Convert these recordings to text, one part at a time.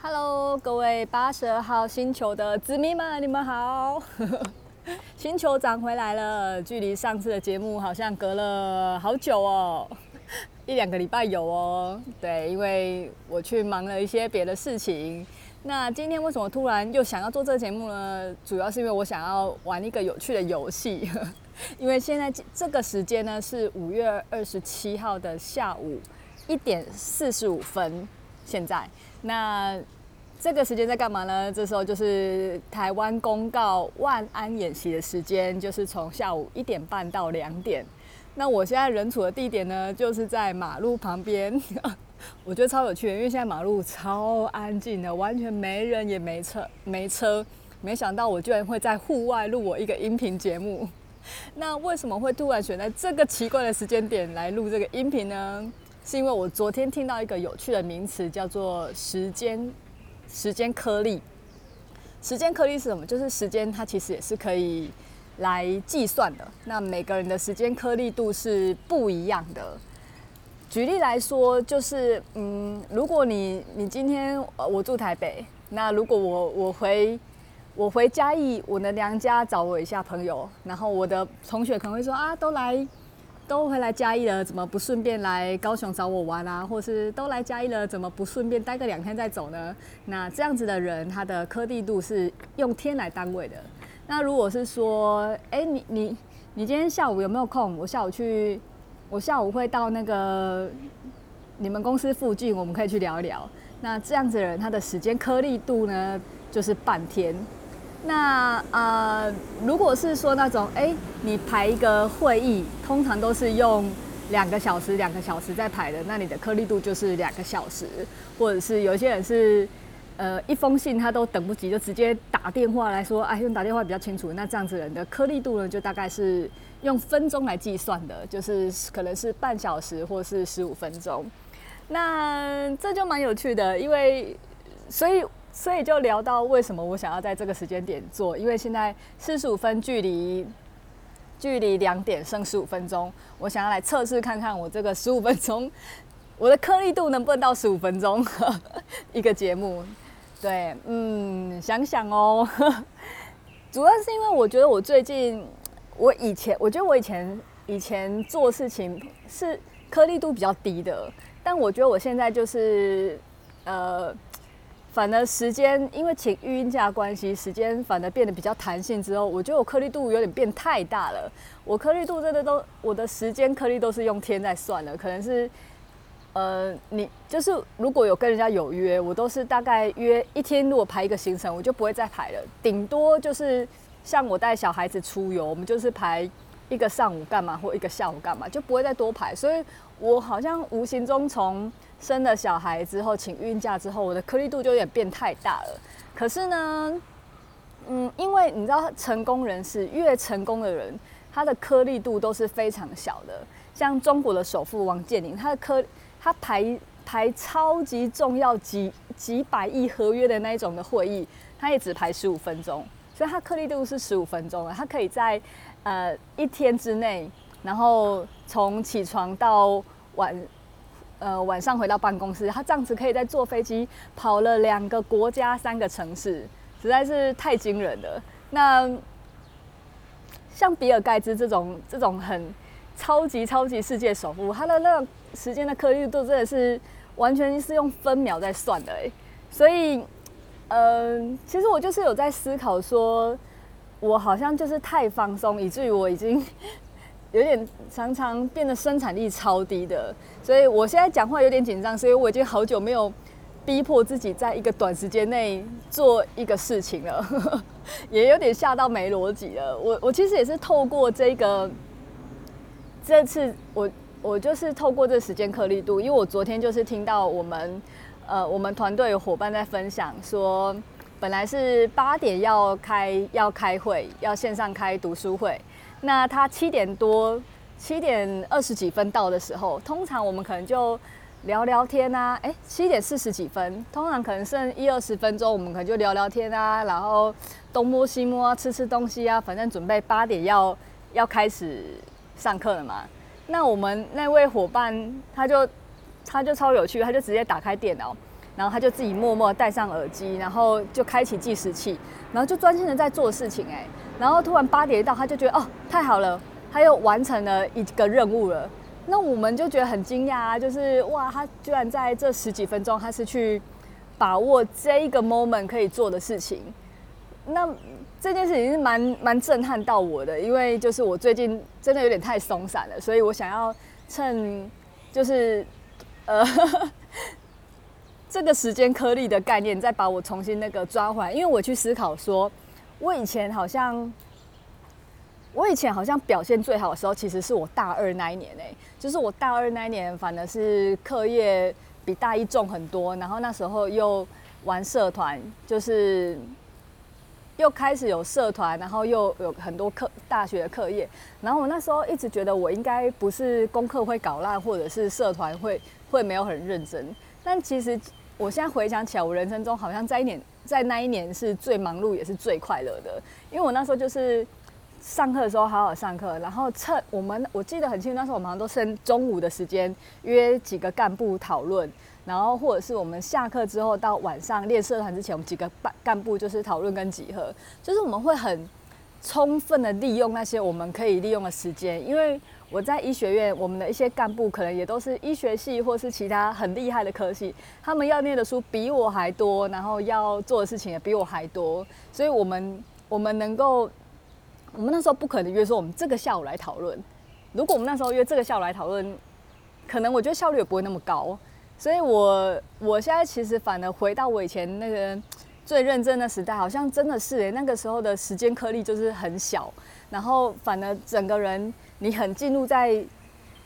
Hello，各位八十二号星球的子民们，你们好！星球长回来了，距离上次的节目好像隔了好久哦，一两个礼拜有哦。对，因为我去忙了一些别的事情。那今天为什么突然又想要做这个节目呢？主要是因为我想要玩一个有趣的游戏。因为现在这个时间呢是五月二十七号的下午一点四十五分，现在。那这个时间在干嘛呢？这时候就是台湾公告万安演习的时间，就是从下午一点半到两点。那我现在人处的地点呢，就是在马路旁边，我觉得超有趣的，因为现在马路超安静的，完全没人也没车没车。没想到我居然会在户外录我一个音频节目。那为什么会突然选在这个奇怪的时间点来录这个音频呢？是因为我昨天听到一个有趣的名词，叫做时间时间颗粒。时间颗粒是什么？就是时间它其实也是可以来计算的。那每个人的时间颗粒度是不一样的。举例来说，就是嗯，如果你你今天我住台北，那如果我我回我回嘉义，我的娘家找我一下朋友，然后我的同学可能会说啊，都来。都回来嘉义了，怎么不顺便来高雄找我玩啊？或是都来嘉义了，怎么不顺便待个两天再走呢？那这样子的人，他的颗粒度是用天来单位的。那如果是说，哎、你你你今天下午有没有空？我下午去，我下午会到那个你们公司附近，我们可以去聊一聊。那这样子的人，他的时间颗粒度呢，就是半天。那呃，如果是说那种，哎、你排一个会议，通常都是用两个小时、两个小时在排的，那你的颗粒度就是两个小时，或者是有些人是，呃，一封信他都等不及，就直接打电话来说，哎，用打电话比较清楚，那这样子人的颗粒度呢，就大概是用分钟来计算的，就是可能是半小时或是十五分钟，那这就蛮有趣的，因为所以。所以就聊到为什么我想要在这个时间点做，因为现在四十五分距离距离两点剩十五分钟，我想要来测试看看我这个十五分钟我的颗粒度能不能到十五分钟 一个节目。对，嗯，想想哦，主要是因为我觉得我最近我以前我觉得我以前以前做事情是颗粒度比较低的，但我觉得我现在就是呃。反而时间，因为请育婴假关系，时间反而变得比较弹性之后，我觉得我颗粒度有点变太大了。我颗粒度真的都，我的时间颗粒都是用天在算了。可能是，呃，你就是如果有跟人家有约，我都是大概约一天，如果排一个行程，我就不会再排了。顶多就是像我带小孩子出游，我们就是排一个上午干嘛，或一个下午干嘛，就不会再多排。所以我好像无形中从生了小孩之后，请孕假之后，我的颗粒度就有点变太大了。可是呢，嗯，因为你知道，成功人士越成功的人，他的颗粒度都是非常小的。像中国的首富王健林，他的颗他排排超级重要几几百亿合约的那一种的会议，他也只排十五分钟，所以他颗粒度是十五分钟了。他可以在呃一天之内，然后从起床到晚。呃，晚上回到办公室，他这样子可以在坐飞机跑了两个国家、三个城市，实在是太惊人了。那像比尔盖茨这种这种很超级超级世界首富，他的那个时间的颗粒度真的是完全是用分秒在算的哎。所以，呃，其实我就是有在思考说，我好像就是太放松，以至于我已经。有点常常变得生产力超低的，所以我现在讲话有点紧张，所以我已经好久没有逼迫自己在一个短时间内做一个事情了，也有点吓到没逻辑了。我我其实也是透过这个这次我我就是透过这时间颗粒度，因为我昨天就是听到我们呃我们团队有伙伴在分享说，本来是八点要开要开会，要线上开读书会。那他七点多，七点二十几分到的时候，通常我们可能就聊聊天啊。哎、欸，七点四十几分，通常可能剩一二十分钟，我们可能就聊聊天啊，然后东摸西摸啊，吃吃东西啊，反正准备八点要要开始上课了嘛。那我们那位伙伴他就他就超有趣，他就直接打开电脑，然后他就自己默默戴上耳机，然后就开启计时器，然后就专心的在做事情哎，然后突然八点一到，他就觉得哦太好了，他又完成了一个任务了。那我们就觉得很惊讶啊，就是哇，他居然在这十几分钟，他是去把握这一个 moment 可以做的事情。那这件事情是蛮蛮震撼到我的，因为就是我最近真的有点太松散了，所以我想要趁就是呃这个时间颗粒的概念，再把我重新那个抓回来。因为我去思考说，我以前好像。我以前好像表现最好的时候，其实是我大二那一年诶、就是我大二那一年，反而是课业比大一重很多，然后那时候又玩社团，就是又开始有社团，然后又有很多课大学的课业，然后我那时候一直觉得我应该不是功课会搞烂，或者是社团会会没有很认真，但其实我现在回想起来，我人生中好像在一年在那一年是最忙碌也是最快乐的，因为我那时候就是。上课的时候好好上课，然后趁我们我记得很清楚，那时候我们好像都是中午的时间约几个干部讨论，然后或者是我们下课之后到晚上练社团之前，我们几个干干部就是讨论跟集合，就是我们会很充分的利用那些我们可以利用的时间，因为我在医学院，我们的一些干部可能也都是医学系或是其他很厉害的科系，他们要念的书比我还多，然后要做的事情也比我还多，所以我们我们能够。我们那时候不可能约说我们这个下午来讨论。如果我们那时候约这个下午来讨论，可能我觉得效率也不会那么高。所以我我现在其实反而回到我以前那个最认真的时代，好像真的是诶，那个时候的时间颗粒就是很小，然后反而整个人你很进入在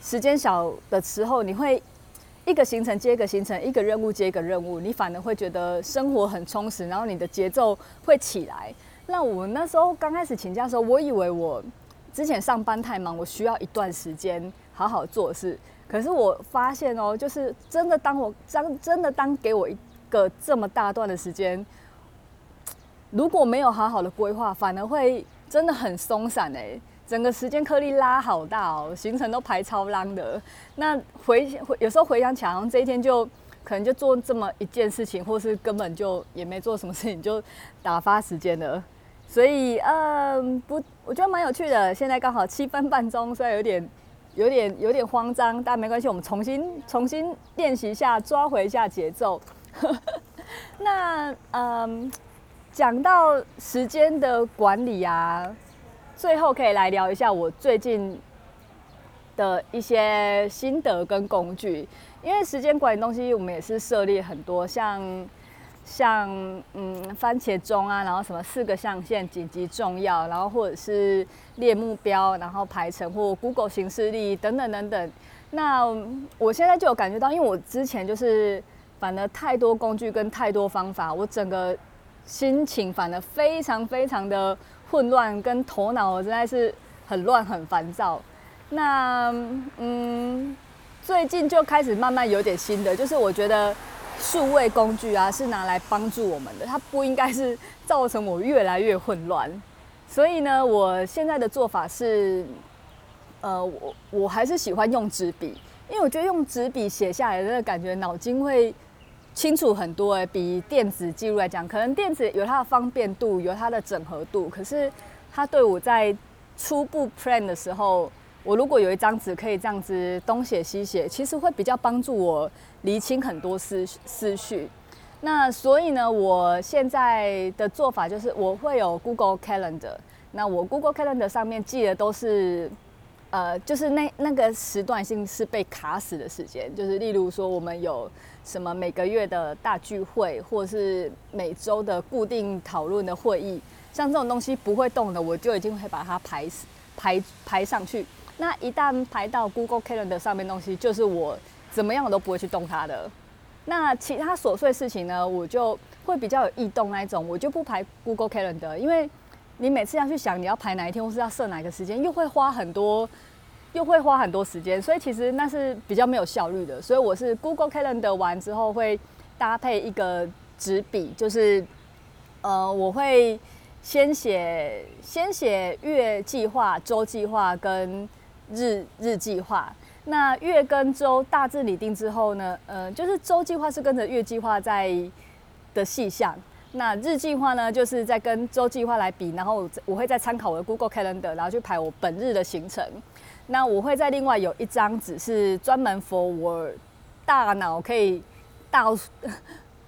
时间小的时候，你会一个行程接一个行程，一个任务接一个任务，你反而会觉得生活很充实，然后你的节奏会起来。那我那时候刚开始请假的时候，我以为我之前上班太忙，我需要一段时间好好做事。可是我发现哦，就是真的当我真真的当给我一个这么大段的时间，如果没有好好的规划，反而会真的很松散哎，整个时间颗粒拉好大哦，行程都排超浪的。那回回有时候回想起来，好像这一天就。可能就做这么一件事情，或是根本就也没做什么事情，就打发时间了。所以，嗯，不，我觉得蛮有趣的。现在刚好七分半钟，虽然有点、有点、有点慌张，但没关系，我们重新、重新练习一下，抓回一下节奏。那，嗯，讲到时间的管理啊，最后可以来聊一下我最近的一些心得跟工具。因为时间管理东西，我们也是涉猎很多，像像嗯番茄钟啊，然后什么四个象限紧急重要，然后或者是列目标，然后排程或 Google 形式力等等等等。那我现在就有感觉到，因为我之前就是反而太多工具跟太多方法，我整个心情反而非常非常的混乱，跟头脑我实在是很乱很烦躁。那嗯。最近就开始慢慢有点新的，就是我觉得数位工具啊是拿来帮助我们的，它不应该是造成我越来越混乱。所以呢，我现在的做法是，呃，我我还是喜欢用纸笔，因为我觉得用纸笔写下来的感觉脑筋会清楚很多，欸，比电子记录来讲，可能电子有它的方便度，有它的整合度，可是它对我在初步 plan 的时候。我如果有一张纸可以这样子东写西写，其实会比较帮助我厘清很多思思绪。那所以呢，我现在的做法就是我会有 Google Calendar。那我 Google Calendar 上面记的都是，呃，就是那那个时段性是被卡死的时间，就是例如说我们有什么每个月的大聚会，或是每周的固定讨论的会议，像这种东西不会动的，我就已经会把它排排排上去。那一旦排到 Google Calendar 上面东西，就是我怎么样我都不会去动它的。那其他琐碎事情呢，我就会比较有异动那一种，我就不排 Google Calendar，因为你每次要去想你要排哪一天，或是要设哪个时间，又会花很多，又会花很多时间，所以其实那是比较没有效率的。所以我是 Google Calendar 完之后会搭配一个纸笔，就是呃，我会先写先写月计划、周计划跟日日计划，那月跟周大致拟定之后呢，呃，就是周计划是跟着月计划在的细项，那日计划呢，就是在跟周计划来比，然后我会再参考我的 Google Calendar，然后去排我本日的行程。那我会在另外有一张纸是专门 for 我大脑可以倒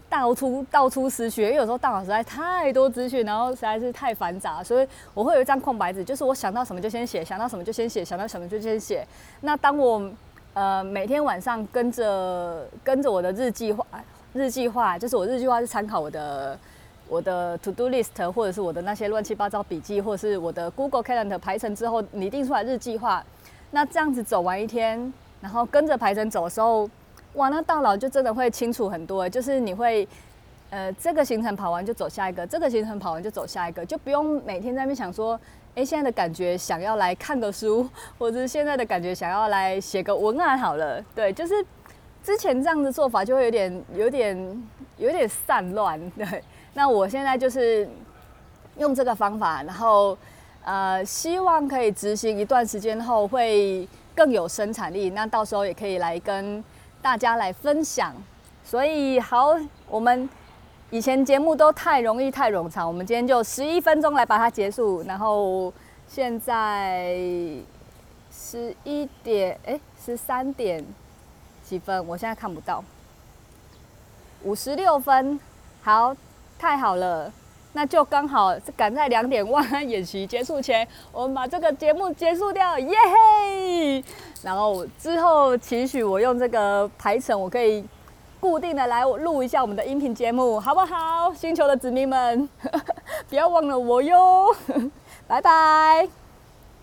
倒出倒出思绪，因为有时候大脑实在太多资讯，然后实在是太繁杂，所以我会有一张空白纸，就是我想到什么就先写，想到什么就先写，想到什么就先写。那当我呃每天晚上跟着跟着我的日计划，日计划就是我日计划是参考我的我的 to do list 或者是我的那些乱七八糟笔记，或者是我的 Google Calendar 排成之后拟定出来日计划。那这样子走完一天，然后跟着排程走的时候。哇，那大脑就真的会清楚很多，就是你会，呃，这个行程跑完就走下一个，这个行程跑完就走下一个，就不用每天在那边想说，哎，现在的感觉想要来看个书，或者是现在的感觉想要来写个文案好了，对，就是之前这样的做法就会有点、有点、有点散乱，对。那我现在就是用这个方法，然后呃，希望可以执行一段时间后会更有生产力，那到时候也可以来跟。大家来分享，所以好，我们以前节目都太容易太冗长，我们今天就十一分钟来把它结束。然后现在十一点，哎，十三点几分？我现在看不到，五十六分。好，太好了，那就刚好赶在两点万安演习结束前，我们把这个节目结束掉，耶嘿！然后之后期许我用这个排程，我可以固定的来录一下我们的音频节目，好不好？星球的子民们，不要忘了我哟，拜拜。